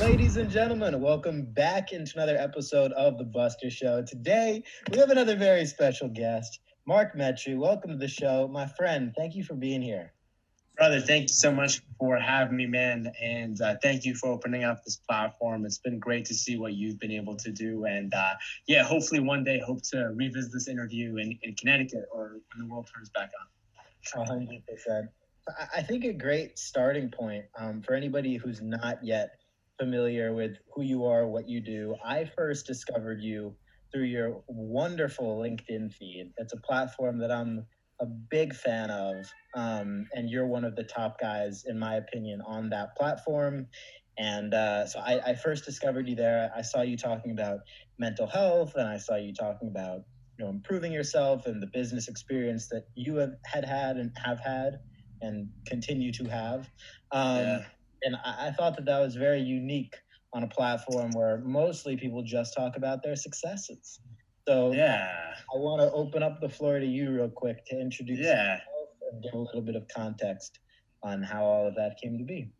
Ladies and gentlemen, welcome back into another episode of The Buster Show. Today, we have another very special guest, Mark Metry. Welcome to the show. My friend, thank you for being here. Brother, thank you so much for having me, man. And uh, thank you for opening up this platform. It's been great to see what you've been able to do. And uh, yeah, hopefully one day, hope to revisit this interview in, in Connecticut or when the world turns back on. 100%. I think a great starting point um, for anybody who's not yet familiar with who you are, what you do, I first discovered you through your wonderful LinkedIn feed. It's a platform that I'm a big fan of, um, and you're one of the top guys, in my opinion, on that platform. And uh, so I, I, first discovered you there. I saw you talking about mental health, and I saw you talking about you know improving yourself and the business experience that you have had had and have had and continue to have. Um, yeah and I, I thought that that was very unique on a platform where mostly people just talk about their successes. So yeah, I want to open up the floor to you real quick to introduce yeah. yourself and give a little bit of context on how all of that came to be.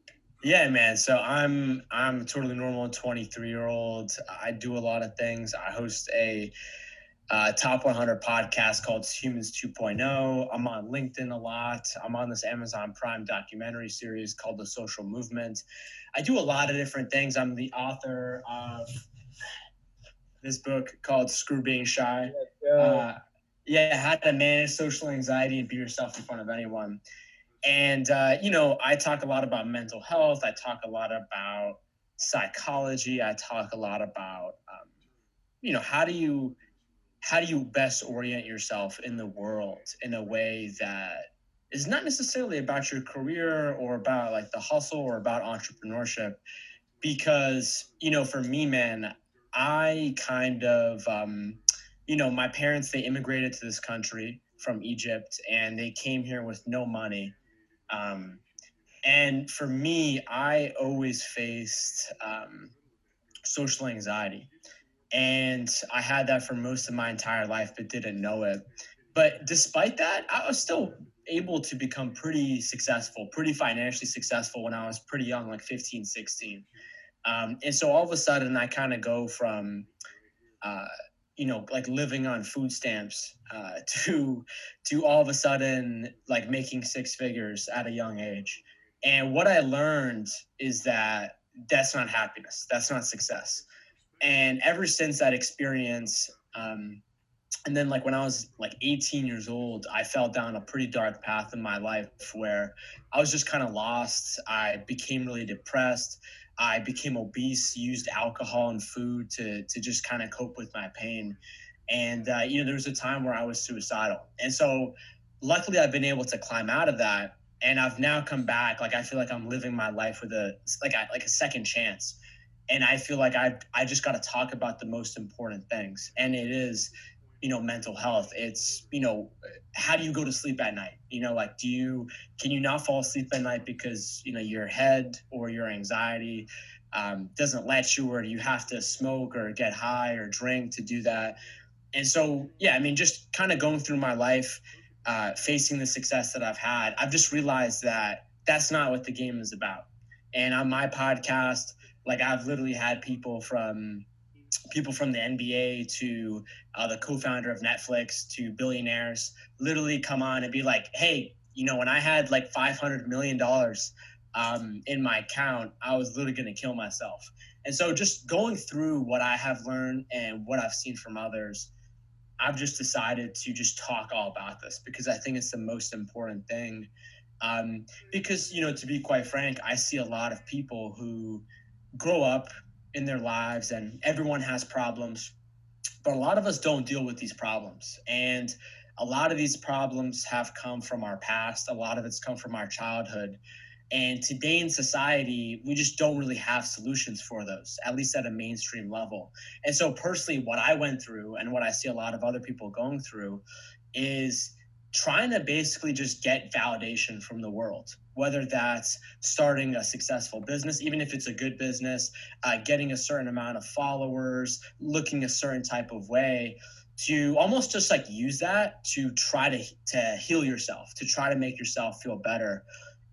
Yeah, man. So I'm I'm totally normal 23 year old. I do a lot of things. I host a uh, top 100 podcast called Humans 2.0. I'm on LinkedIn a lot. I'm on this Amazon Prime documentary series called The Social Movement. I do a lot of different things. I'm the author of this book called Screw Being Shy. Uh, yeah, how to manage social anxiety and be yourself in front of anyone. And, uh, you know, I talk a lot about mental health. I talk a lot about psychology. I talk a lot about, um, you know, how do you how do you best orient yourself in the world in a way that is not necessarily about your career or about like the hustle or about entrepreneurship? Because you know for me man i kind of um, you know my parents they immigrated to this country from egypt and they came here with no money. Um, and for me i always faced um, social anxiety and I had that for most of my entire life, but didn't know it. But despite that, I was still able to become pretty successful, pretty financially successful when I was pretty young, like 15, 16. Um, and so all of a sudden, I kind of go from, uh, you know, like living on food stamps uh, to to all of a sudden like making six figures at a young age. And what I learned is that that's not happiness. That's not success and ever since that experience um, and then like when i was like 18 years old i fell down a pretty dark path in my life where i was just kind of lost. I became really depressed. I became obese used alcohol and food to to just kind of cope with my pain. And uh, you know there was a time where i was suicidal. And so luckily i've been able to climb out of that and i've now come back. Like i feel like i'm living my life with a like like a second chance and I feel like I I just got to talk about the most important things, and it is, you know, mental health. It's you know, how do you go to sleep at night? You know, like do you can you not fall asleep at night because you know your head or your anxiety um, doesn't let you, or you have to smoke or get high or drink to do that? And so, yeah, I mean, just kind of going through my life, uh, facing the success that I've had, I've just realized that that's not what the game is about. And on my podcast, like I've literally had people from people from the NBA to uh, the co-founder of Netflix to billionaires literally come on and be like, "Hey, you know, when I had like 500 million dollars um, in my account, I was literally going to kill myself." And so, just going through what I have learned and what I've seen from others, I've just decided to just talk all about this because I think it's the most important thing. Um, because you know, to be quite frank, I see a lot of people who grow up in their lives and everyone has problems but a lot of us don't deal with these problems. And a lot of these problems have come from our past. A lot of it's come from our childhood. And today in society we just don't really have solutions for those at least at a mainstream level. And so personally what i went through and what i see a lot of other people going through is trying to basically just get validation from the world whether that's starting a successful business, even if it's a good business, uh, getting a certain amount of followers, looking a certain type of way to almost just like use that to try to to heal yourself, to try to make yourself feel better.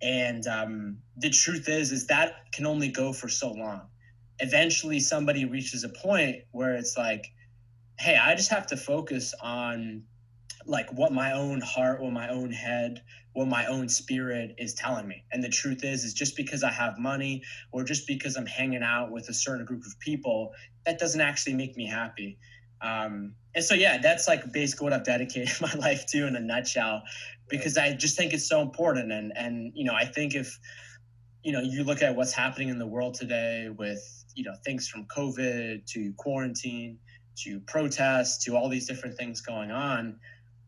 And um, the truth is, is that can only go for so long. Eventually, somebody reaches a point where it's like, hey, I just have to focus on like what my own heart, what my own head, what my own spirit is telling me. And the truth is, is just because I have money or just because I'm hanging out with a certain group of people, that doesn't actually make me happy. Um, and so, yeah, that's like basically what I've dedicated my life to in a nutshell, because I just think it's so important. And, and, you know, I think if, you know, you look at what's happening in the world today with, you know, things from COVID to quarantine to protests to all these different things going on,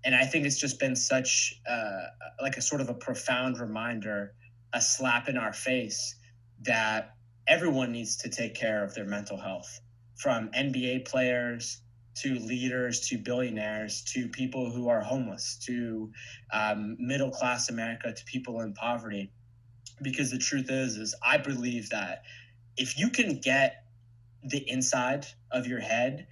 and I think it's just been such uh, like a sort of a profound reminder, a slap in our face that everyone needs to take care of their mental health, from NBA players to leaders to billionaires to people who are homeless to um, middle class America to people in poverty. Because the truth is, is I believe that if you can get the inside of your head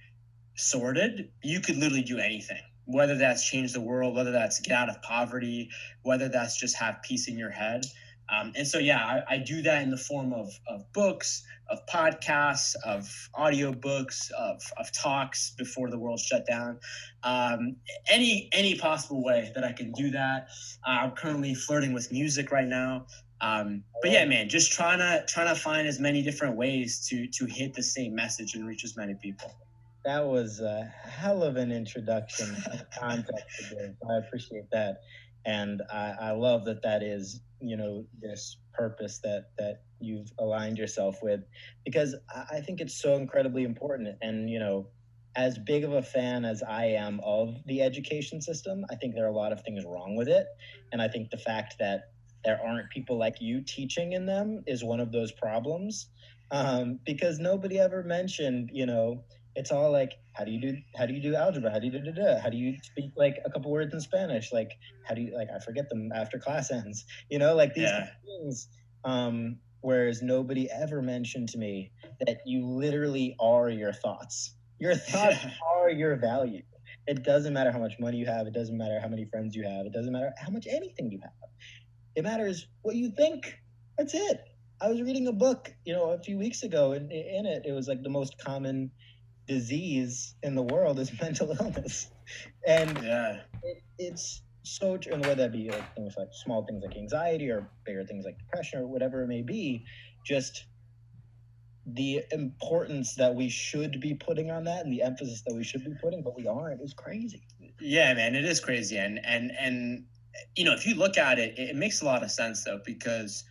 sorted, you could literally do anything whether that's change the world, whether that's get out of poverty, whether that's just have peace in your head. Um, and so, yeah, I, I, do that in the form of, of books, of podcasts, of audiobooks, of, of talks before the world shut down. Um, any any possible way that I can do that. Uh, I'm currently flirting with music right now. Um, but yeah, man, just trying to trying to find as many different ways to to hit the same message and reach as many people that was a hell of an introduction of context to. I appreciate that, and I, I love that that is you know this purpose that that you've aligned yourself with, because I, I think it's so incredibly important. And you know, as big of a fan as I am of the education system, I think there are a lot of things wrong with it, and I think the fact that there aren't people like you teaching in them is one of those problems um, because nobody ever mentioned, you know, it's all like how do you do how do you do algebra? How do you do, do, do how do you speak like a couple words in spanish? Like how do you like i forget them after class ends you know like these yeah. things um whereas nobody ever mentioned to me that you literally are your thoughts. Your thoughts are your value. It doesn't matter how much money you have. It doesn't matter how many friends you have. It doesn't matter how much anything you have. It matters what you think. That's it. I was reading a book you know a few weeks ago and in it it was like the most common disease in the world is mental illness, and yeah, it, it's so true. And whether that be like things like small things like anxiety or bigger things like depression or whatever it may be, just the importance that we should be putting on that and the emphasis that we should be putting, but we aren't is crazy. Yeah, man, it is crazy. And and and you know, if you look at it, it makes a lot of sense though, because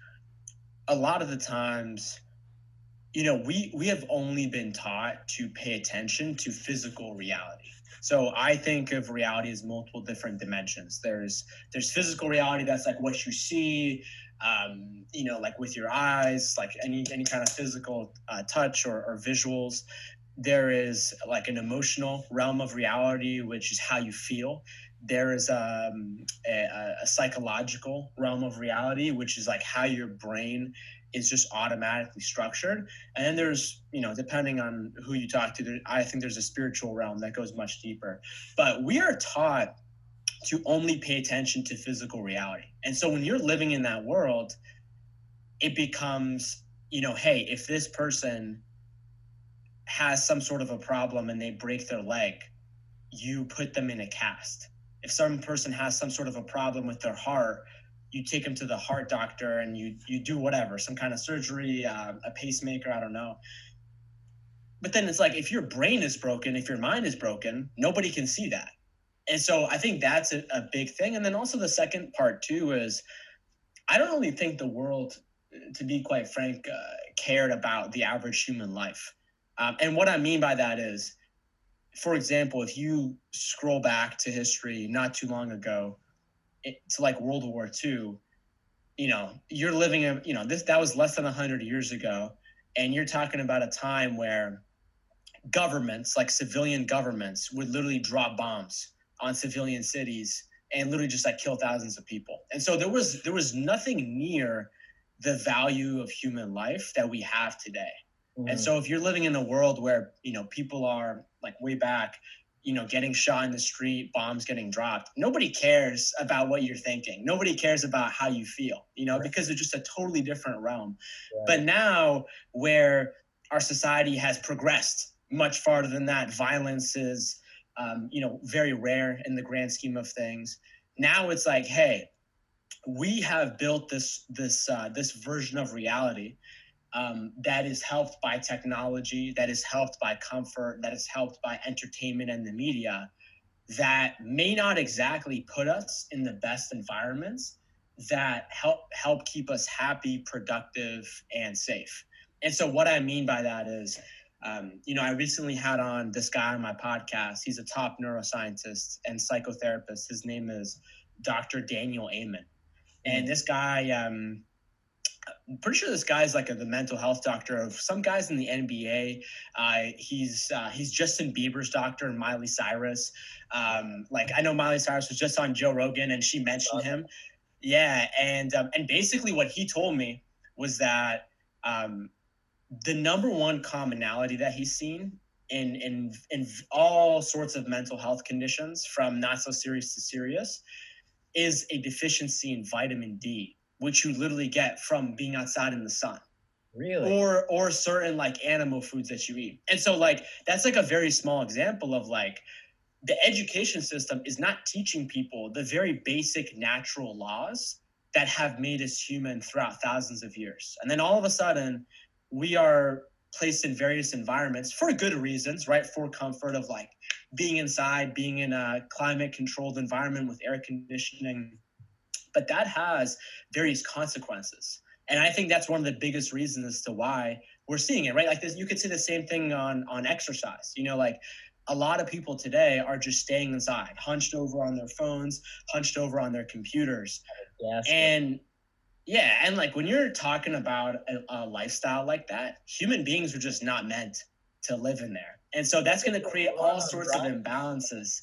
a lot of the times you know, we we have only been taught to pay attention to physical reality. So I think of reality as multiple different dimensions. There's there's physical reality that's like what you see, um, you know, like with your eyes, like any any kind of physical uh, touch or, or visuals. There is like an emotional realm of reality, which is how you feel. There is um, a, a psychological realm of reality, which is like how your brain is just automatically structured. And then there's, you know, depending on who you talk to, I think there's a spiritual realm that goes much deeper. But we are taught to only pay attention to physical reality. And so when you're living in that world, it becomes, you know, hey, if this person has some sort of a problem and they break their leg, you put them in a cast. If some person has some sort of a problem with their heart, you take them to the heart doctor and you you do whatever, some kind of surgery, uh, a pacemaker, I don't know. But then it's like if your brain is broken, if your mind is broken, nobody can see that. And so I think that's a, a big thing. And then also the second part too is I don't really think the world, to be quite frank, uh, cared about the average human life. Um, and what I mean by that is, for example, if you scroll back to history not too long ago, to like World War II, you know, you're living in, you know, this that was less than 100 years ago. And you're talking about a time where governments, like civilian governments, would literally drop bombs on civilian cities and literally just like kill thousands of people. And so there was there was nothing near the value of human life that we have today. Mm. And so if you're living in a world where, you know, people are like way back, you know, getting shot in the street, bombs getting dropped. Nobody cares about what you're thinking. Nobody cares about how you feel, you know, right. because it's just a totally different realm. Yeah. But now, where our society has progressed much farther than that, violence is, um, you know, very rare in the grand scheme of things. Now it's like, hey, we have built this this uh, this version of reality um, that is helped by technology, that is helped by comfort, that is helped by entertainment and the media, that may not exactly put us in the best environments that help help keep us happy, productive, and safe. And so, what I mean by that is, um, you know, I recently had on this guy on my podcast. He's a top neuroscientist and psychotherapist. His name is Dr. Daniel Amen. And mm-hmm. this guy, um, I'm pretty sure this guy's like a, the mental health doctor of some guys in the NBA. Uh, he's uh, he's Justin Bieber's doctor and Miley Cyrus. Um, like I know Miley Cyrus was just on Joe Rogan and she mentioned him. Yeah, and um, and basically what he told me was that um, the number one commonality that he's seen in in in all sorts of mental health conditions, from not so serious to serious, is a deficiency in vitamin D which you literally get from being outside in the sun. Really? Or or certain like animal foods that you eat. And so like that's like a very small example of like the education system is not teaching people the very basic natural laws that have made us human throughout thousands of years. And then all of a sudden we are placed in various environments for good reasons, right? For comfort of like being inside, being in a climate controlled environment with air conditioning, but that has various consequences. And I think that's one of the biggest reasons as to why we're seeing it, right? Like this, you could see the same thing on on exercise. You know, like a lot of people today are just staying inside, hunched over on their phones, hunched over on their computers. Yes. And yeah, and like when you're talking about a, a lifestyle like that, human beings are just not meant to live in there. And so that's going to create all sorts of imbalances.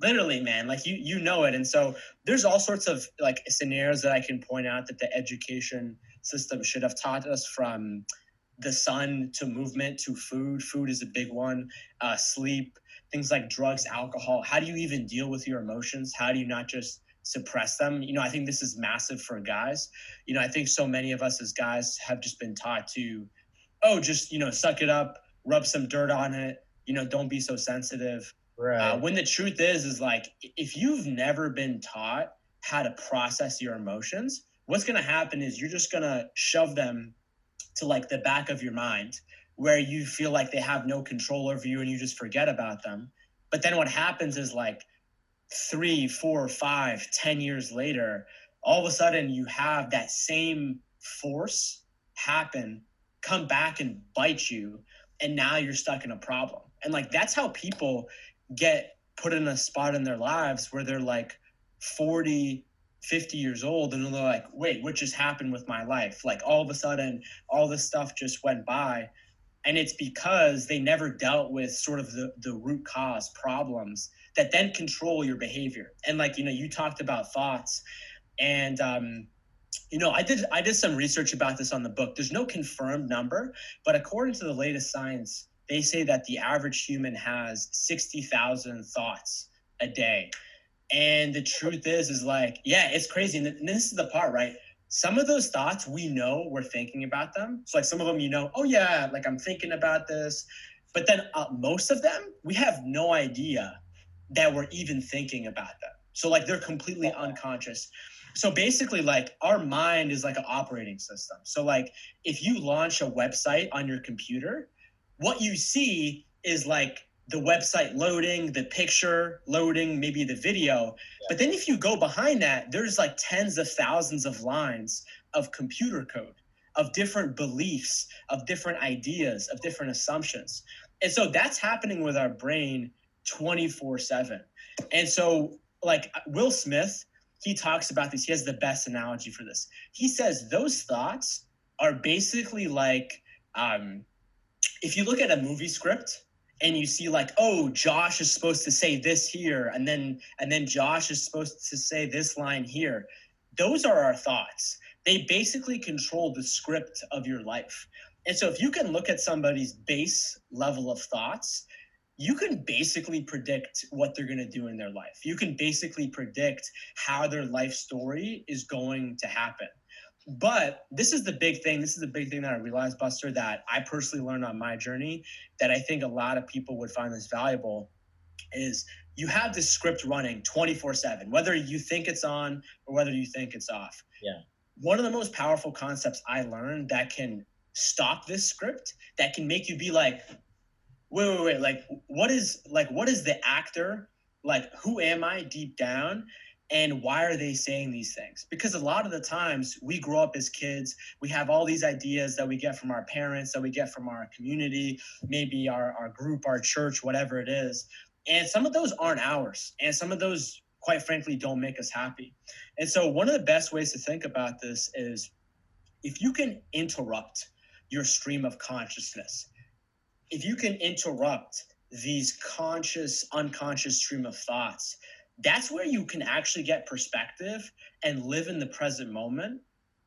Literally man like you you know it. And so there's all sorts of like scenarios that i can point out that the education system should have taught us from the sun to movement to food. Food is a big one. Uh, sleep things like drugs alcohol. How do you even deal with your emotions? How do you not just suppress them? You know i think this is massive for guys. You know i think so many of us as guys have just been taught to oh just you know suck it up rub some dirt on it you know don't be so sensitive Right. Uh, when the truth is, is like if you've never been taught how to process your emotions, what's going to happen is you're just going to shove them to like the back of your mind where you feel like they have no control over you and you just forget about them. But then what happens is like three, four, five, ten years later, all of a sudden you have that same force happen, come back and bite you, and now you're stuck in a problem. And like that's how people get put in a spot in their lives where they're like 40 50 years old and they're like wait what just happened with my life like all of a sudden all this stuff just went by and it's because they never dealt with sort of the, the root cause problems that then control your behavior and like you know you talked about thoughts and um, you know i did i did some research about this on the book there's no confirmed number but according to the latest science they say that the average human has 60,000 thoughts a day. And the truth is, is like, yeah, it's crazy. And this is the part, right? Some of those thoughts we know we're thinking about them. So, like, some of them, you know, oh, yeah, like I'm thinking about this. But then uh, most of them, we have no idea that we're even thinking about them. So, like, they're completely unconscious. So basically, like our mind is like an operating system. So like if you launch a website on your computer, what you see is like the website loading, the picture loading, maybe the video. But then if you go behind that, there's like tens of thousands of lines of computer code, of different beliefs, of different ideas, of different assumptions. And so that's happening with our brain 24 7. And so, like Will Smith, he talks about this. He has the best analogy for this. He says those thoughts are basically like, um, if you look at a movie script and you see like oh josh is supposed to say this here and then and then josh is supposed to say this line here those are our thoughts they basically control the script of your life and so if you can look at somebody's base level of thoughts you can basically predict what they're going to do in their life. You can basically predict how their life story is going to happen. But this is the big thing. This is the big thing that I realized, Buster, that I personally learned on my journey that I think a lot of people would find this valuable is you have this script running 24 7, whether you think it's on or whether you think it's off. Yeah. One of the most powerful concepts I learned that can stop this script, that can make you be like, wait, wait, wait, like, what is, like, what is the actor? Like, who am I deep down? and why are they saying these things? Because a lot of the times we grow up as kids. We have all these ideas that we get from our parents that we get from our community maybe our, our group our church whatever it is. And some of those aren't ours. And some of those quite frankly don't make us happy. And so one of the best ways to think about this is if you can interrupt your stream of consciousness if you can interrupt these conscious unconscious stream of thoughts that's where you can actually get perspective and live in the present moment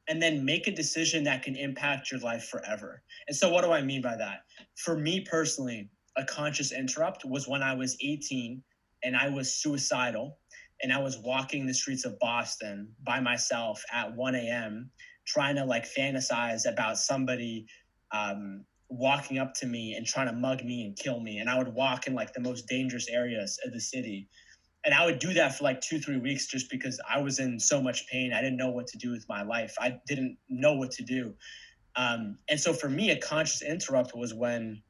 and then make a decision that can impact your life forever. And so, what do I mean by that? For me personally, a conscious interrupt was when I was 18 and I was suicidal and I was walking the streets of Boston by myself at 1 a.m., trying to like fantasize about somebody um, walking up to me and trying to mug me and kill me. And I would walk in like the most dangerous areas of the city and I would do that for like two, three weeks just because I was in so much pain. I didn't know what to do with my life. I didn't know what to do. Um, and so for me, a conscious interrupt was when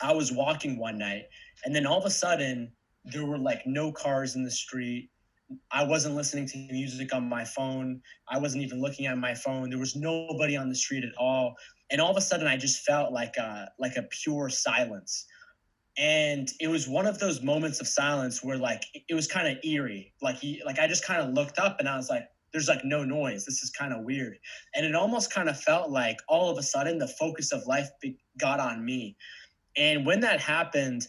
I was walking one night, and then all of a sudden, there were like no cars in the street. I wasn't listening to music on my phone. I wasn't even looking at my phone. There was nobody on the street at all. And all of a sudden, I just felt like a like a pure silence. And it was one of those moments of silence where like it was kind of eerie. Like he like i just kind of looked up and i was like there's like no noise. This is kind of weird. And it almost kind of felt like all of a sudden the focus of life got on me. And when that happened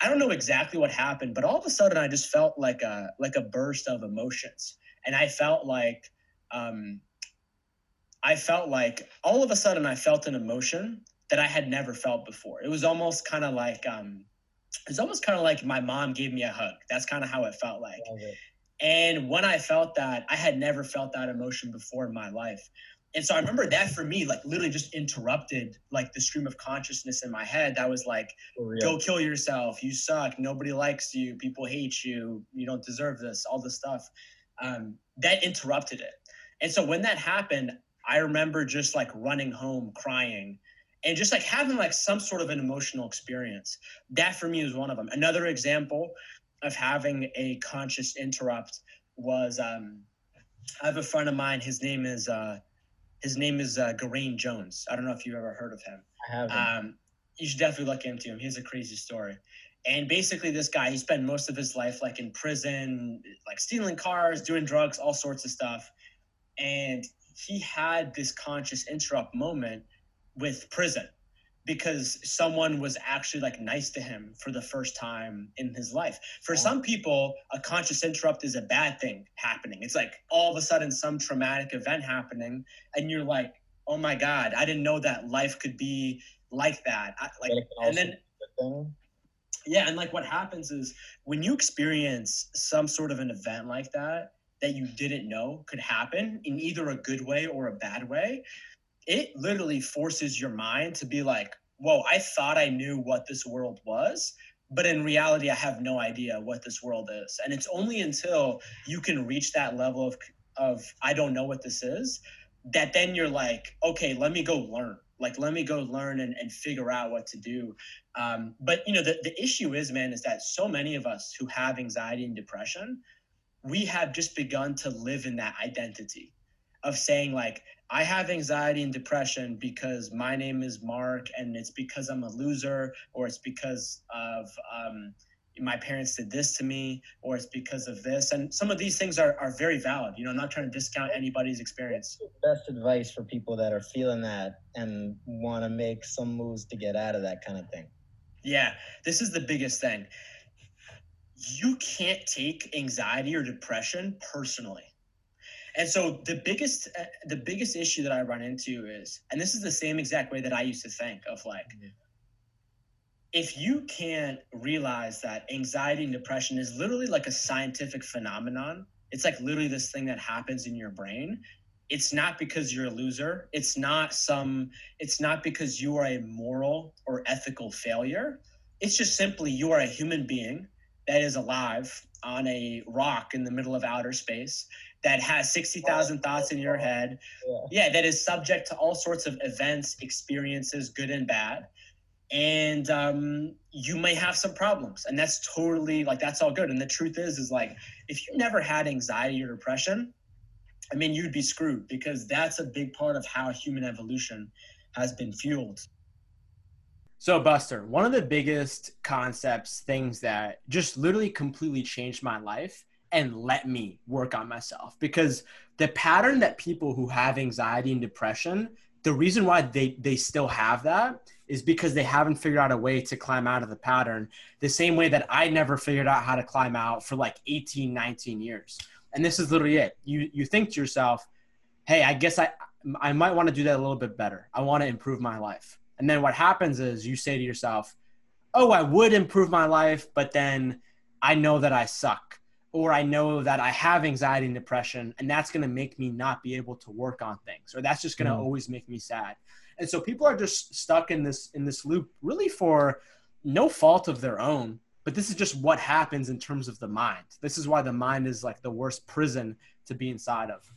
i don't know exactly what happened but all of a sudden i just felt like a like a burst of emotions. And i felt like um i felt like all of a sudden i felt an emotion that I had never felt before. It was almost kind of like um, it was almost kind of like my mom gave me a hug. That's kind of how it felt like. It. And when I felt that, I had never felt that emotion before in my life. And so I remember that for me, like literally just interrupted like the stream of consciousness in my head. That was like, go kill yourself. You suck. Nobody likes you. People hate you. You don't deserve this, all this stuff. Um, that interrupted it. And so when that happened, I remember just like running home crying and just like having like some sort of an emotional experience. That for me is one of them. Another example of having a conscious interrupt was um, I have a friend of mine. His name is uh, his name is uh, Garain Jones. I don't know if you've ever heard of him. I have. Um, you should definitely look into him. He has a crazy story. And basically, this guy he spent most of his life like in prison, like stealing cars, doing drugs, all sorts of stuff. And he had this conscious interrupt moment with prison because someone was actually like nice to him for the first time in his life. For some people, a conscious interrupt is a bad thing happening. It's like all of a sudden some traumatic event happening, and you're like, "Oh my god, I didn't know that life could be like that." I, like, and then. Yeah, and like what happens is when you experience some sort of an event like that that you didn't know could happen in either a good way or a bad way, it literally forces your mind to be like, whoa, I thought I knew what this world was, but in reality, I have no idea what this world is. And it's only until you can reach that level of, of I don't know what this is, that then you're like, okay, let me go learn. Like, let me go learn and, and figure out what to do. Um, but, you know, the, the issue is, man, is that so many of us who have anxiety and depression, we have just begun to live in that identity of saying, like, I have anxiety and depression because my name is Mark and it's because I'm a loser or it's because of um, my parents did this to me or it's because of this. And some of these things are, are very valid. You know, I'm not trying to discount anybody's experience. Best advice for people that are feeling that and want to make some moves to get out of that kind of thing. Yeah, this is the biggest thing. You can't take anxiety or depression personally and so the biggest uh, the biggest issue that I run into is, and this is the same exact way that I used to think of like, mm-hmm. if you can't realize that anxiety and depression is literally like a scientific phenomenon, it's like literally this thing that happens in your brain. It's not because you're a loser. It's not some, it's not because you are a moral or ethical failure. It's just simply you are a human being that is alive on a rock in the middle of outer space that has 60,000 thoughts in your head. Yeah. yeah, that is subject to all sorts of events, experiences, good and bad and um, you may have some problems and that's totally like that's all good and the truth is is like if you never had anxiety or depression i mean you'd be screwed because that's a big part of how human evolution has been fueled so buster one of the biggest concepts things that just literally completely changed my life and let me work on myself. Because the pattern that people who have anxiety and depression the reason why they they still have that is because they haven't figured out a way to climb out of the pattern the same way that I never figured out how to climb out for like 18 19 years. And this is literally it. You you think to yourself hey I guess I I might want to do that a little bit better. I want to improve my life and then what happens is you say to yourself oh I would improve my life but then I know that I suck or I know that I have anxiety and depression, and that's going to make me not be able to work on things, or that's just going to mm. always make me sad. And so people are just stuck in this in this loop, really for no fault of their own. But this is just what happens in terms of the mind. This is why the mind is like the worst prison to be inside of.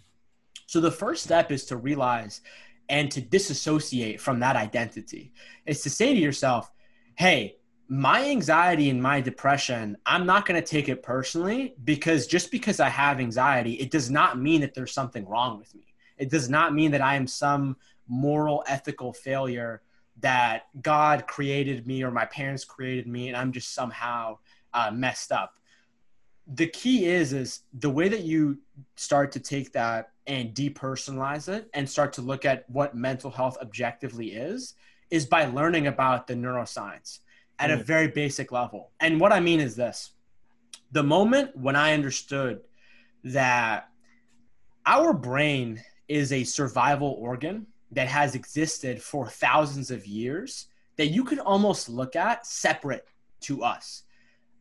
So the first step is to realize and to disassociate from that identity. It's to say to yourself, "Hey, my anxiety and my depression, I'm not going to take it personally because just because I have anxiety, it does not mean that there's something wrong with me. It does not mean that I am some moral, ethical failure that God created me or my parents created me and I'm just somehow uh, messed up. The key is is the way that you start to take that and depersonalize it and start to look at what mental health objectively is is by learning about the neuroscience at a mm. very basic level. And what I mean is this the moment when I understood that our brain is a survival organ that has existed for thousands of years that you can almost look at separate to us.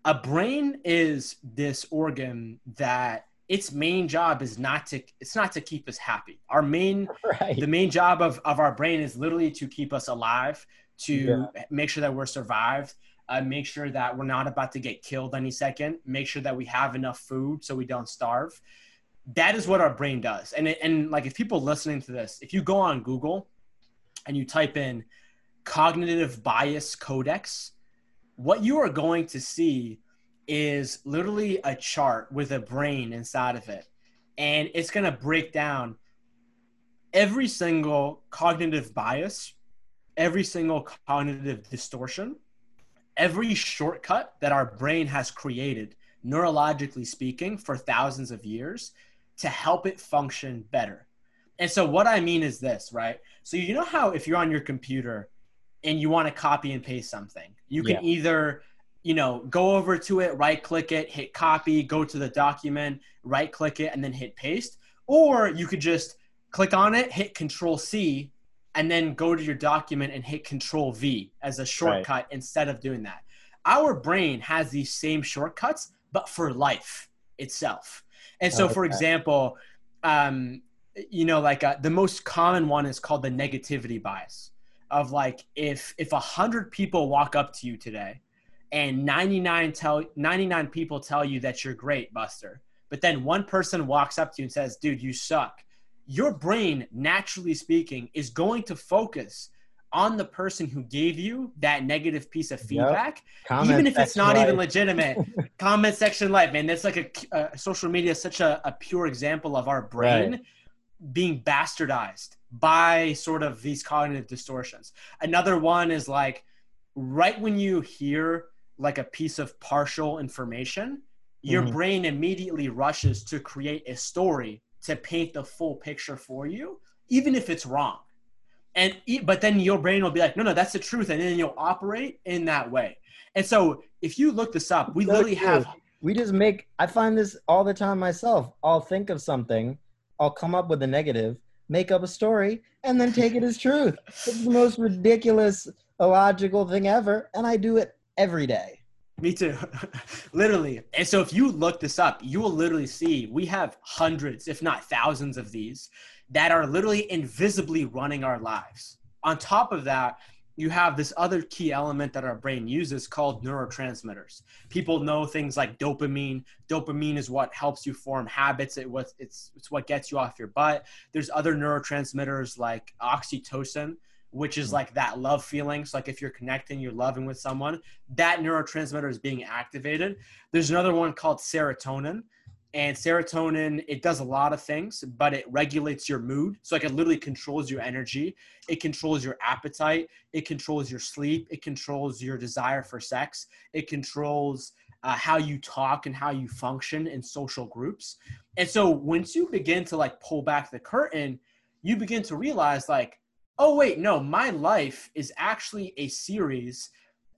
A brain is this organ that its main job is not to it's not to keep us happy. Our main right. the main job of, of our brain is literally to keep us alive, to yeah. make sure that we're survived, uh, make sure that we're not about to get killed any second, make sure that we have enough food so we don't starve. That is what our brain does. And, it, and like if people listening to this, if you go on Google and you type in cognitive bias codex, what you are going to see is literally a chart with a brain inside of it. And it's going to break down every single cognitive bias every single cognitive distortion, every shortcut that our brain has created, neurologically speaking, for thousands of years to help it function better. And so, what I mean is this, right? So, you know how if you're on your computer and you want to copy and paste something, you can yeah. either you know, go over to it, right click it, hit copy, go to the document, right click it, and then hit paste. Or you could just click on it, hit control C, and then go to your document and hit control V as a shortcut right. instead of doing that. Our brain has these same shortcuts, but for life itself. And so, okay. for example, um, you know, like uh, the most common one is called the negativity bias of like if if a hundred people walk up to you today and 99 tell 99 people tell you that you're great, Buster, but then one person walks up to you and says, "Dude, you suck." your brain, naturally speaking, is going to focus on the person who gave you that negative piece of feedback, yep. even if it's not life. even legitimate. Comment section life, man. That's like a, social media is such a, a, pure example of our brain right. being bastardized by sort of these cognitive distortions. Another one is like right when you hear like a piece of partial information, your mm-hmm. brain immediately rushes to create a story to paint the full picture for you, even if it's wrong. And but then your brain will be like, no, no, that's the truth, and then you'll operate in that way. And so if you look this up, we so literally true. have. We just make. I find this all the time myself. I'll think of something, I'll come up with a negative, make up a story, and then take it as truth. It's the most ridiculous illogical thing ever, and I do it every day. Me too. literally. And so if you look this up, you will literally see we have hundreds, if not thousands of these that are literally invisibly running our lives. On top of that, you have this other key element that our brain uses called neurotransmitters. People know things like dopamine. Dopamine is what helps you form habits. It was it's it's what gets you off your butt. There's other neurotransmitters like oxytocin, which is hmm. like that love feeling. So like if you're connecting, you're loving with someone, that neurotransmitter is being activated. There's another one called serotonin, and serotonin it does a lot of things but it regulates your mood. So like it literally controls your energy. It controls your appetite. It controls your sleep. It controls your desire for sex. It controls uh, how you talk and how you function in social groups. And so once you begin to like pull back the curtain you begin to realize like oh wait no my life is actually a series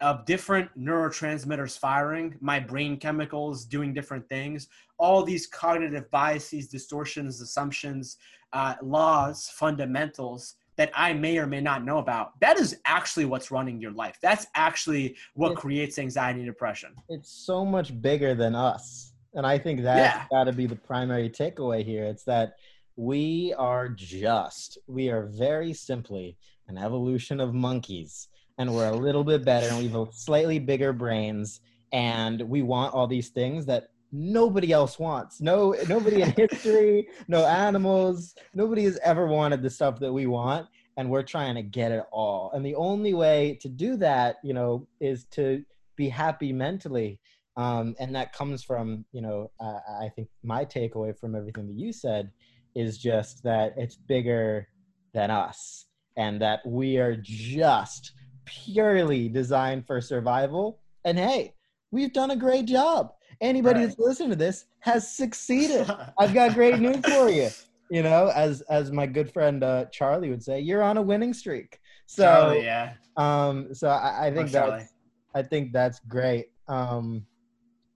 of different neurotransmitters firing, my brain chemicals doing different things, all these cognitive biases, distortions, assumptions, uh, laws, fundamentals that I may or may not know about. That is actually what's running your life. That's actually what creates anxiety and depression. It's so much bigger than us. And I think that's yeah. got to be the primary takeaway here. It's that we are just, we are very simply an evolution of monkeys and we're a little bit better and we have slightly bigger brains and we want all these things that nobody else wants. No nobody in history no animals nobody has ever wanted the stuff that we want and we're trying to get it all. And the only way to do that you know is to be happy mentally. Um, and that comes from you know uh, i think my takeaway from everything that you said is just that it's bigger than us and that we are just purely designed for survival. And hey, we've done a great job. Anybody right. that's listening to this has succeeded. I've got great news for you. You know, as as my good friend uh, Charlie would say, you're on a winning streak. So Charlie, yeah. Um, so I, I think that's I think that's great. Um,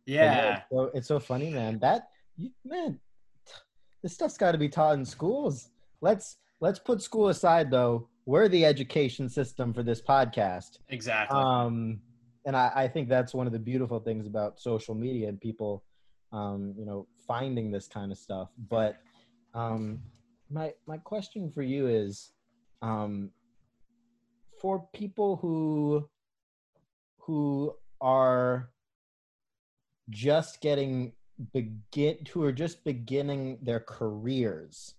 yeah. So it's so funny, man. That you, man, this stuff's got to be taught in schools. Let's let's put school aside though we're the education system for this podcast. Exactly. Um, and I, I, think that's one of the beautiful things about social media and people, um, you know, finding this kind of stuff. But um, my my question for you is, um, for people who who are just getting begin who are just beginning their careers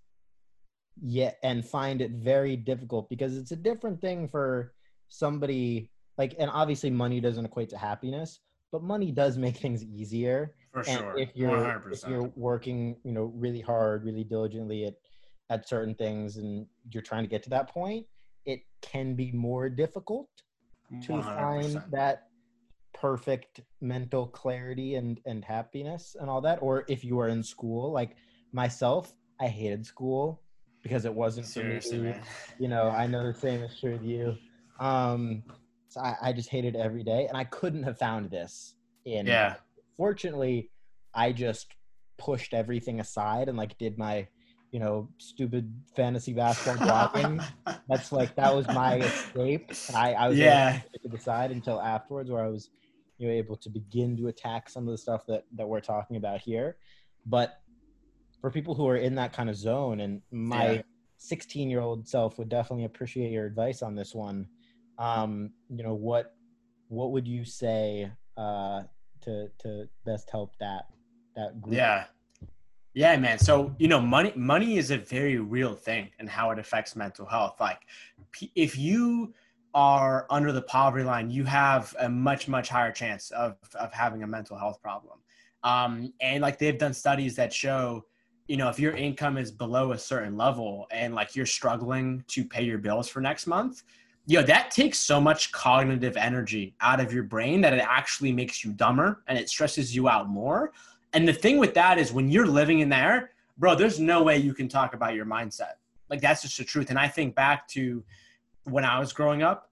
yet and find it very difficult because it's a different thing for somebody like and obviously money doesn't equate to happiness but money does make things easier for and sure if you're 100%. if you're working you know really hard really diligently at at certain things and you're trying to get to that point it can be more difficult to 100%. find that perfect mental clarity and and happiness and all that or if you are in school like myself i hated school because it wasn't Seriously, for me. Man. You know, I know the same is true with you. Um, so I, I just hated every day, and I couldn't have found this in. Yeah. Fortunately, I just pushed everything aside and like did my, you know, stupid fantasy basketball blocking. That's like that was my escape. I, I was yeah to the side until afterwards, where I was, you know, able to begin to attack some of the stuff that that we're talking about here. But for people who are in that kind of zone and my 16 year old self would definitely appreciate your advice on this one. Um, you know what what would you say uh, to to best help that that group? Yeah. Yeah man. So you know money money is a very real thing and how it affects mental health. Like if you are under the poverty line you have a much much higher chance of of having a mental health problem. Um, and like they've done studies that show you know, if your income is below a certain level and like you're struggling to pay your bills for next month, you know, that takes so much cognitive energy out of your brain that it actually makes you dumber and it stresses you out more. And the thing with that is when you're living in there, bro, there's no way you can talk about your mindset. Like that's just the truth. And I think back to when I was growing up,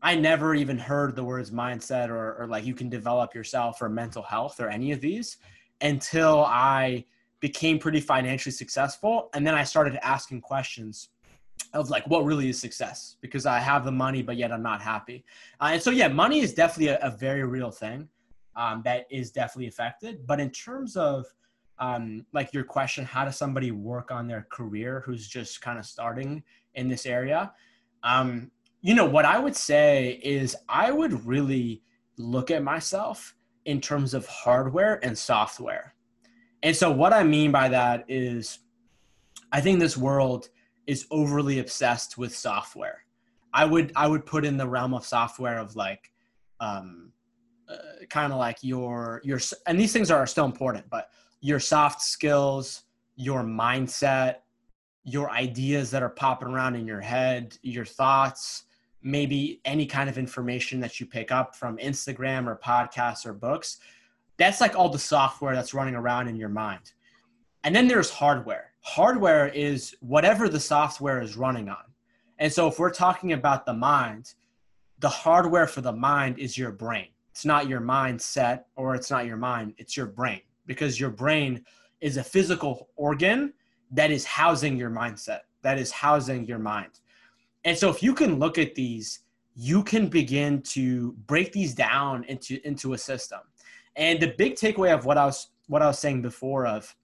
I never even heard the words mindset or, or like you can develop yourself or mental health or any of these until I became pretty financially successful. And then I started asking questions of like what really is success because I have the money, but yet I'm not happy. Uh, and so, yeah, money is definitely a, a very real thing um, that is definitely affected. But in terms of um, like your question, how does somebody work on their career who's just kind of starting in this area? Um, you know, what I would say is I would really look at myself in terms of hardware and software. And so, what I mean by that is, I think this world is overly obsessed with software. I would I would put in the realm of software of like, um, uh, kind of like your your and these things are still important, but your soft skills, your mindset, your ideas that are popping around in your head, your thoughts, maybe any kind of information that you pick up from Instagram or podcasts or books. That's like all the software that's running around in your mind. And then there's hardware. Hardware is whatever the software is running on. And so if we're talking about the mind, the hardware for the mind is your brain. It's not your mindset or it's not your mind, it's your brain because your brain is a physical organ that is housing your mindset, that is housing your mind. And so if you can look at these, you can begin to break these down into into a system. And the big takeaway of what I was what I was saying before of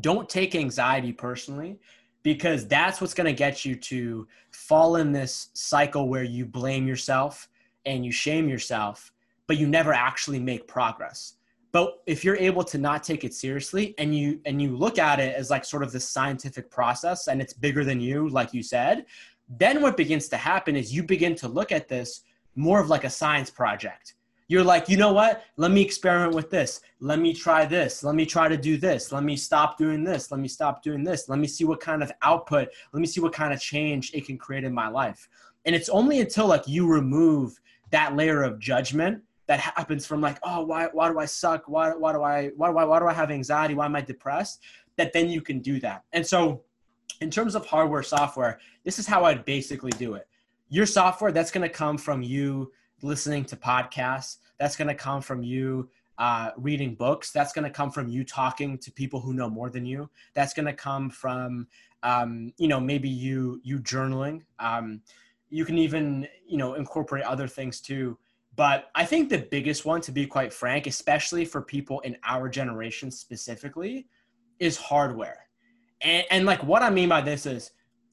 don't take anxiety personally because that's what's going to get you to fall in this cycle where you blame yourself and you shame yourself but you never actually make progress. But if you're able to not take it seriously and you and you look at it as like sort of this scientific process and it's bigger than you like you said then what begins to happen is you begin to look at this more of like a science project you're like you know what? Let me experiment with this. Let me try this. Let me try to do this. Let me stop doing this. Let me stop doing this. Let me see what kind of output let me see what kind of change it can create in my life. And it's only until like you remove that layer of judgment that happens from like oh why why do i suck? Why why do i why i why do i have anxiety? Why am i depressed? That then you can do that. And so in terms of hardware software this is how i'd basically do it. Your software that's going to come from you listening to podcasts that's going to come from you uh, reading books. That's going to come from you talking to people who know more than you. That's going to come from um, you know maybe you you journaling. Um, you can even you know incorporate other things too. But I think the biggest one, to be quite frank, especially for people in our generation specifically, is hardware. And, and like what I mean by this is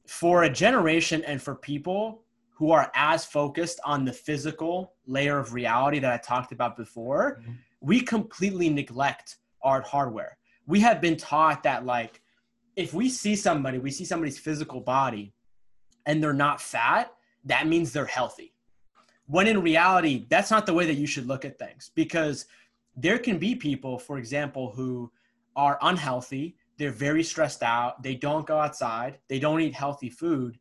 for a generation and for people who are as focused on the physical layer of reality that I talked about before, mm-hmm. we completely neglect our hardware. We have been taught that, like, if we see somebody, we see somebody's physical body and they're not fat, that means they're healthy when in reality that's not the way that you should look at things because there can be people for example who are unhealthy they're very stressed out they don't go outside they don't eat healthy food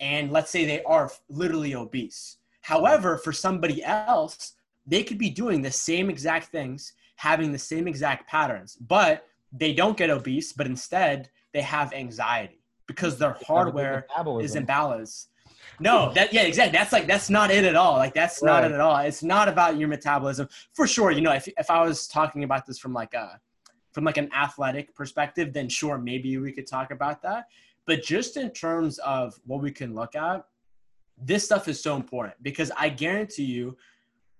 and let's say they are literally obese however for somebody else they could be doing the same exact things having the same exact patterns but they don't get obese but instead they have anxiety because their hardware is imbalanced no, that yeah, exactly. That's like that's not it at all. Like that's right. not it at all. It's not about your metabolism for sure. You know, if if I was talking about this from like a from like an athletic perspective, then sure, maybe we could talk about that. But just in terms of what we can look at, this stuff is so important because I guarantee you,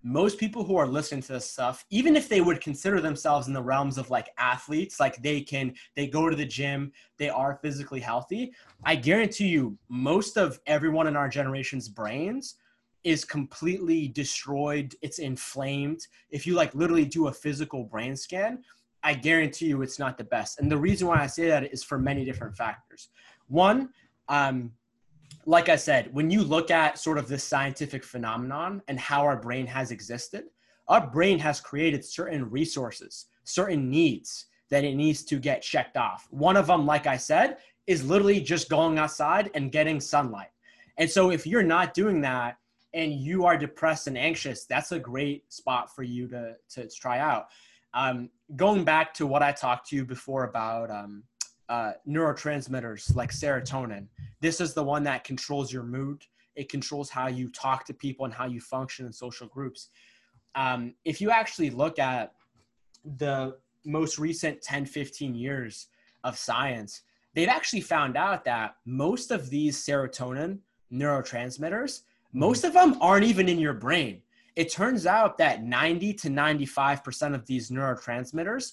most people who are listening to this stuff even if they would consider themselves in the realms of like athletes like they can they go to the gym they are physically healthy i guarantee you most of everyone in our generation's brains is completely destroyed it's inflamed. If you like literally do a physical brain scan i guarantee you it's not the best. And the reason why i say that is for many different factors one um, like I said, when you look at sort of this scientific phenomenon and how our brain has existed, our brain has created certain resources, certain needs that it needs to get checked off. One of them, like I said, is literally just going outside and getting sunlight. And so if you're not doing that and you are depressed and anxious, that's a great spot for you to, to try out. Um, going back to what I talked to you before about um, uh, neurotransmitters like serotonin. This is the one that controls your mood. It controls how you talk to people and how you function in social groups. Um, if you actually look at the most recent 10, 15 years of science, they've actually found out that most of these serotonin neurotransmitters, most of them aren't even in your brain. It turns out that 90 to 95% of these neurotransmitters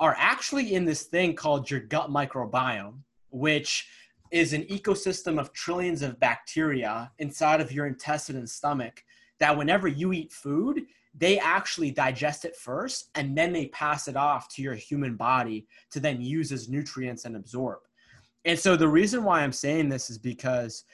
are actually in this thing called your gut microbiome, which is an ecosystem of trillions of bacteria inside of your intestine and stomach that whenever you eat food, they actually digest it first and then they pass it off to your human body to then use as nutrients and absorb. And so the reason why I'm saying this is because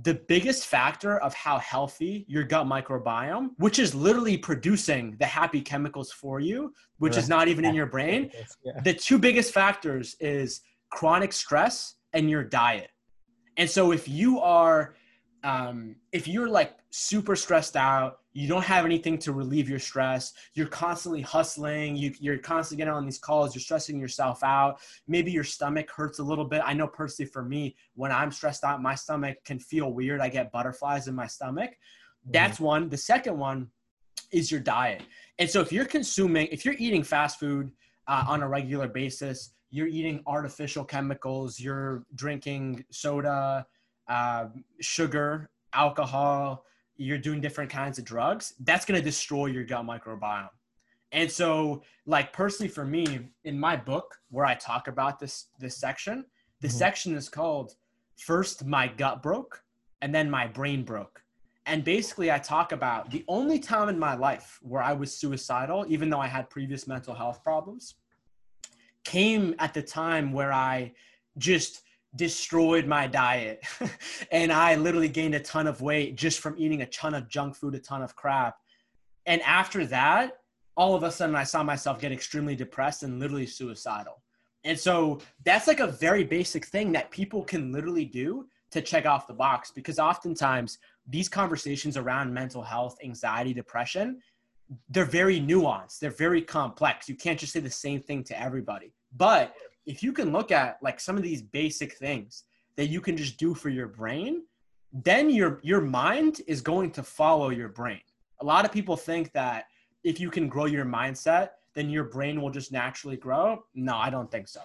the biggest factor of how healthy your gut microbiome, which is literally producing the happy chemicals for you, which right. is not even in your brain, yeah. the two biggest factors is chronic stress and your diet. And so if you are um, if you're like super stressed out, you don't have anything to relieve your stress, you're constantly hustling, you, you're constantly getting on these calls, you're stressing yourself out. Maybe your stomach hurts a little bit. I know personally for me, when I'm stressed out, my stomach can feel weird. I get butterflies in my stomach. Mm-hmm. That's mm-hmm. one. The second one is your diet. And so if you're consuming, if you're eating fast food uh, on a regular basis, you're eating artificial chemicals, you're drinking soda, uh, sugar, alcohol, you're doing different kinds of drugs, that's going to destroy your gut microbiome. And so, like personally for me, in my book where I talk about this this section, the mm-hmm. section is called First My Gut Broke and then My Brain Broke. And basically I talk about the only time in my life where I was suicidal, even though I had previous mental health problems, came at the time where I just destroyed my diet and I literally gained a ton of weight just from eating a ton of junk food, a ton of crap. And after that, all of a sudden I saw myself get extremely depressed and literally suicidal. And so that's like a very basic thing that people can literally do to check off the box because oftentimes these conversations around mental health, anxiety, depression, they're very nuanced, they're very complex. You can't just say the same thing to everybody. But if you can look at like some of these basic things that you can just do for your brain, then your your mind is going to follow your brain. A lot of people think that if you can grow your mindset, then your brain will just naturally grow. No, I don't think so.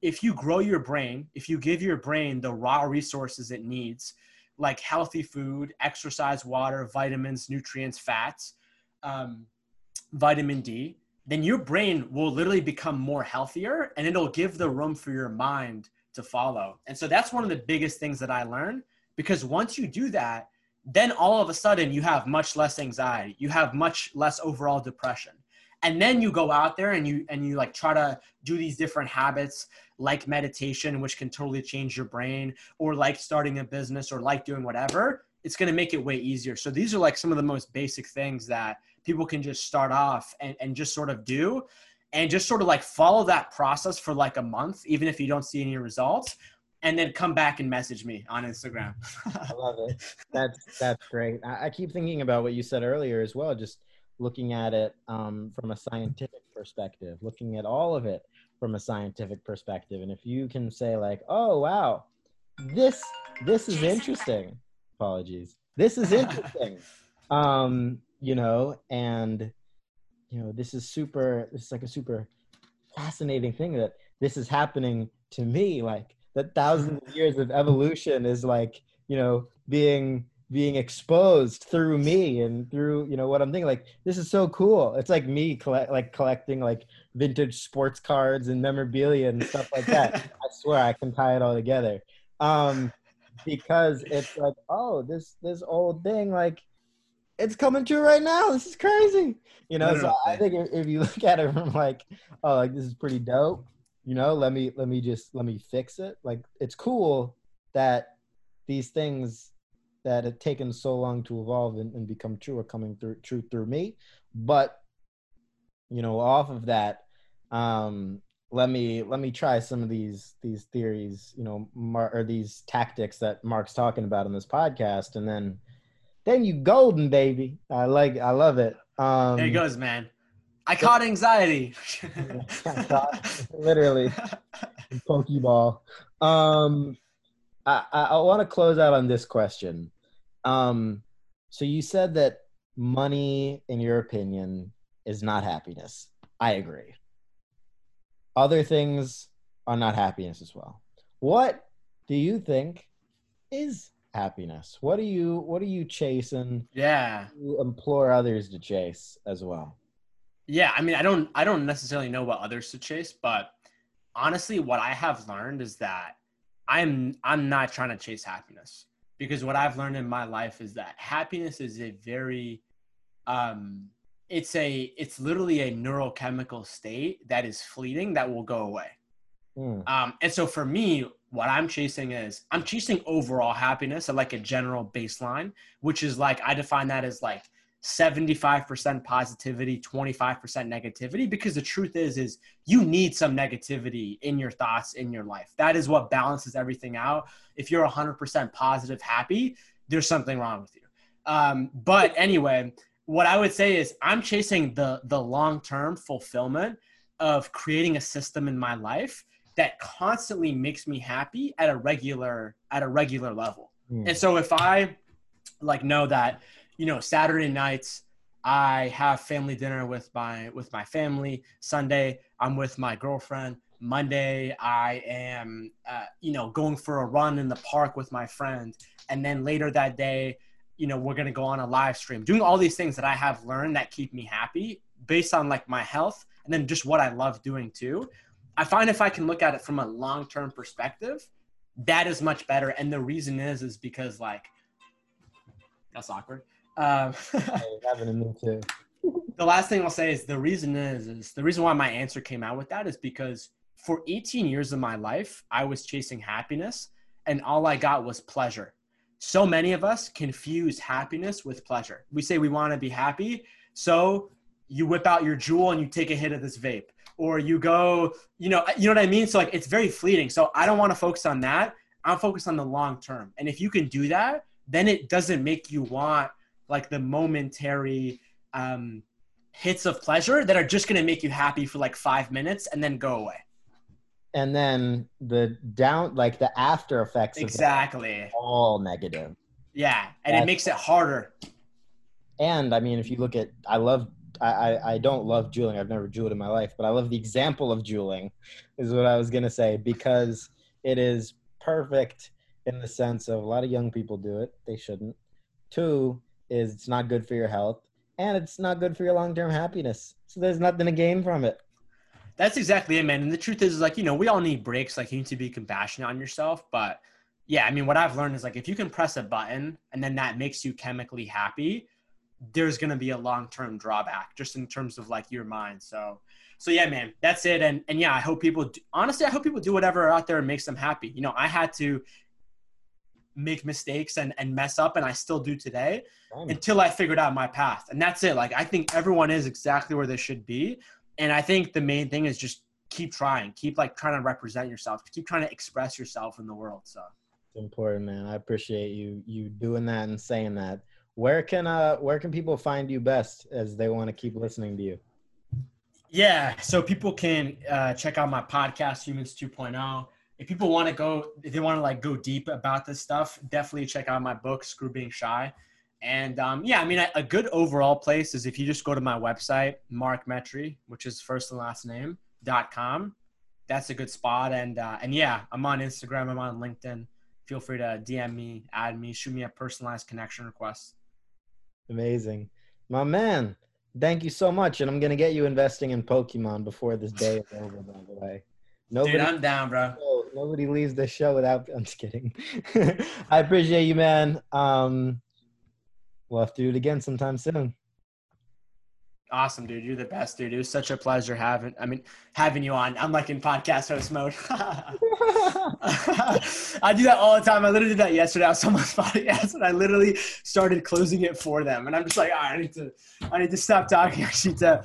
If you grow your brain, if you give your brain the raw resources it needs, like healthy food, exercise, water, vitamins, nutrients, fats, um, vitamin D, then your brain will literally become more healthier and it'll give the room for your mind to follow. And so that's one of the biggest things that I learned because once you do that, then all of a sudden you have much less anxiety, you have much less overall depression. And then you go out there and you and you like try to do these different habits like meditation which can totally change your brain or like starting a business or like doing whatever, it's going to make it way easier. So these are like some of the most basic things that people can just start off and, and just sort of do and just sort of like follow that process for like a month, even if you don't see any results, and then come back and message me on Instagram. I love it. That's that's great. I, I, keep thinking about what you said earlier as well, just looking at it um, from a scientific perspective, looking at all of it from a scientific perspective. And if you can say like, oh wow, this this is interesting. Apologies. This is interesting. um, you know, and you know, this is super. This is like a super fascinating thing that this is happening to me. Like that thousands of years of evolution is like you know being being exposed through me and through you know what i'm thinking like this is so cool it's like me collect like collecting like vintage sports cards and memorabilia and stuff like that i swear i can tie it all together um because it's like oh this this old thing like it's coming true right now. This is crazy. You know, so I think if, if, you look at it from like, oh, like this is pretty dope. You know, let me let me just let me fix it. Like it's cool that these things that have taken so long to evolve and, and become true are coming through true through me. But you know, off of that, um, let me let me try some of these these theories, you know, Mar- or these tactics that Mark's talking about in this podcast, and then then you golden, baby. I like. I love it. Um, there he goes, man. I caught anxiety. literally, Pokeball. Um, I, I, I want to close out on this question. Um, so you said that money, in your opinion, is not happiness. I agree. Other things are not happiness as well. what do you think is happiness? What are you what are you chasing? Yeah. You implore others to chase as well. Yeah, I mean, I don't I don't necessarily know what others to chase, but honestly, what I have learned is that I'm I'm not trying to chase happiness because what I've learned in my life is that happiness is a very um it's a it's literally a neurochemical state that is fleeting that will go away. Mm. Um, and so for me, what I'm chasing is I'm chasing overall happiness at like a general baseline, which is like I define that as like 75% positivity, 25% negativity because the truth is is you need some negativity in your thoughts in your life. That is what balances everything out. If you're 100% positive, happy, there's something wrong with you. Um, but anyway, what I would say is I'm chasing the the long-term fulfillment of creating a system in my life that constantly makes me happy at a regular at a regular level. Mm. And so if I like know that, you know, Saturday nights I have family dinner with my with my family, Sunday I'm with my girlfriend, Monday I am uh, you know, going for a run in the park with my friend, and then later that day, you know, we're going to go on a live stream. Doing all these things that I have learned that keep me happy based on like my health and then just what I love doing too I find if I can look at it from a long term perspective, that is much better. And the reason is, is because like that's awkward. Um, having me too. the last thing I'll say is the reason is, is the reason why my answer came out with that is because for 18 years of my life, I was chasing happiness and all I got was pleasure. So many of us confuse happiness with pleasure. We say we want to be happy. So you whip out your Juul and you take a hit of this vape or you go, you know, you know what I mean? So like it's very fleeting. So I don't want to focus on that. I'm focused on the long term. And if you can do that, then it doesn't make you want like the momentary um, hits of pleasure that are just going to make you happy for like five minutes and then go away. And then the down, like the after effects, exactly, all negative. Yeah, and That's, it makes it harder. And I mean, if you look at, I love I, I, don't love juuling. I've never juuled in my life, but I love the example of juuling, is what I was gonna say because it is perfect in the sense of a lot of young people do it. They shouldn't. Two is it's not good for your health, and it's not good for your long term happiness. So there's nothing to gain from it. That's exactly it, man. And the truth is, like you know, we all need breaks. Like you need to be compassionate on yourself, but yeah, I mean, what I've learned is like if you can press a button and then that makes you chemically happy there's going to be a long-term drawback just in terms of like your mind. So, so yeah, man, that's it. And, and yeah, I hope people, do, honestly, I hope people do whatever out there makes them happy. You know, I had to make mistakes and, and mess up and I still do today until I figured out my path. And that's it. Like, I think everyone is exactly where they should be. And I think the main thing is just keep trying, keep like trying to represent yourself, keep trying to express yourself in the world. So it's important, man. I appreciate you, you doing that and saying that where can uh where can people find you best as they want to keep listening to you? Yeah so people can uh, check out my podcast humans 2.0 if people want to go if they want to like go deep about this stuff definitely check out my book screw being shy. And um, yeah i mean a, a good overall place is if you just go to my website mark metry which is first and last name dot com. That's a good spot and uh, and yeah i'm on instagram i'm on linkedin. Feel free to dm me add me shoot me a personalized connection request Amazing. My man, thank you so much. And I'm going to get you investing in Pokemon before this day is over, by the way. Nobody, Dude, I'm down, bro. Nobody leaves the show without. I'm just kidding. I appreciate you, man. Um, we'll have to do it again sometime soon. Awesome, dude. You're the best, dude. It was such a pleasure having. I mean, having you on. I'm like in podcast host mode. I do that all the time. I literally did that yesterday I was on someone's podcast, and I literally started closing it for them. And I'm just like, oh, I need to, I need to stop talking. I need to.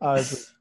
awesome.